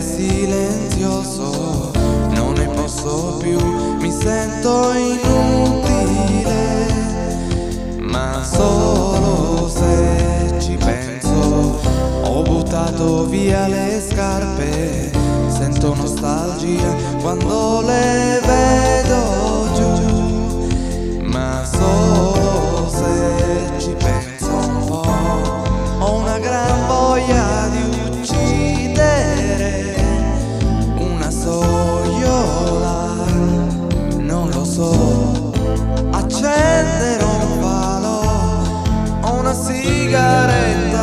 silenzioso, non ne posso più, mi sento inutile, ma solo se ci penso, ho buttato via le scarpe, sento nostalgia quando le so, accendere un palo, ho una sigaretta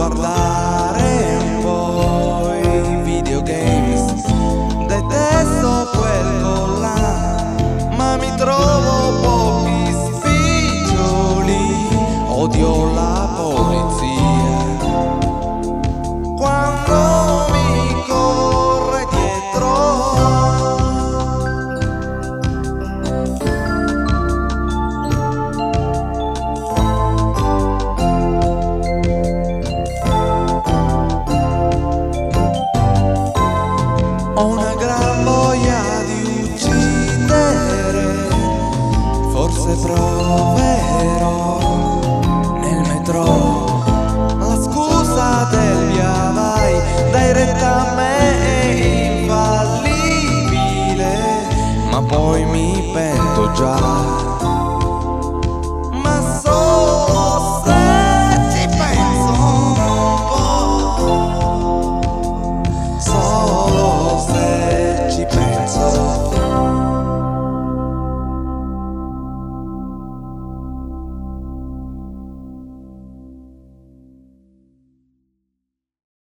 A forse proverò nel metro la scusa del via vai, dai retta a me è infallibile, ma poi mi pento già.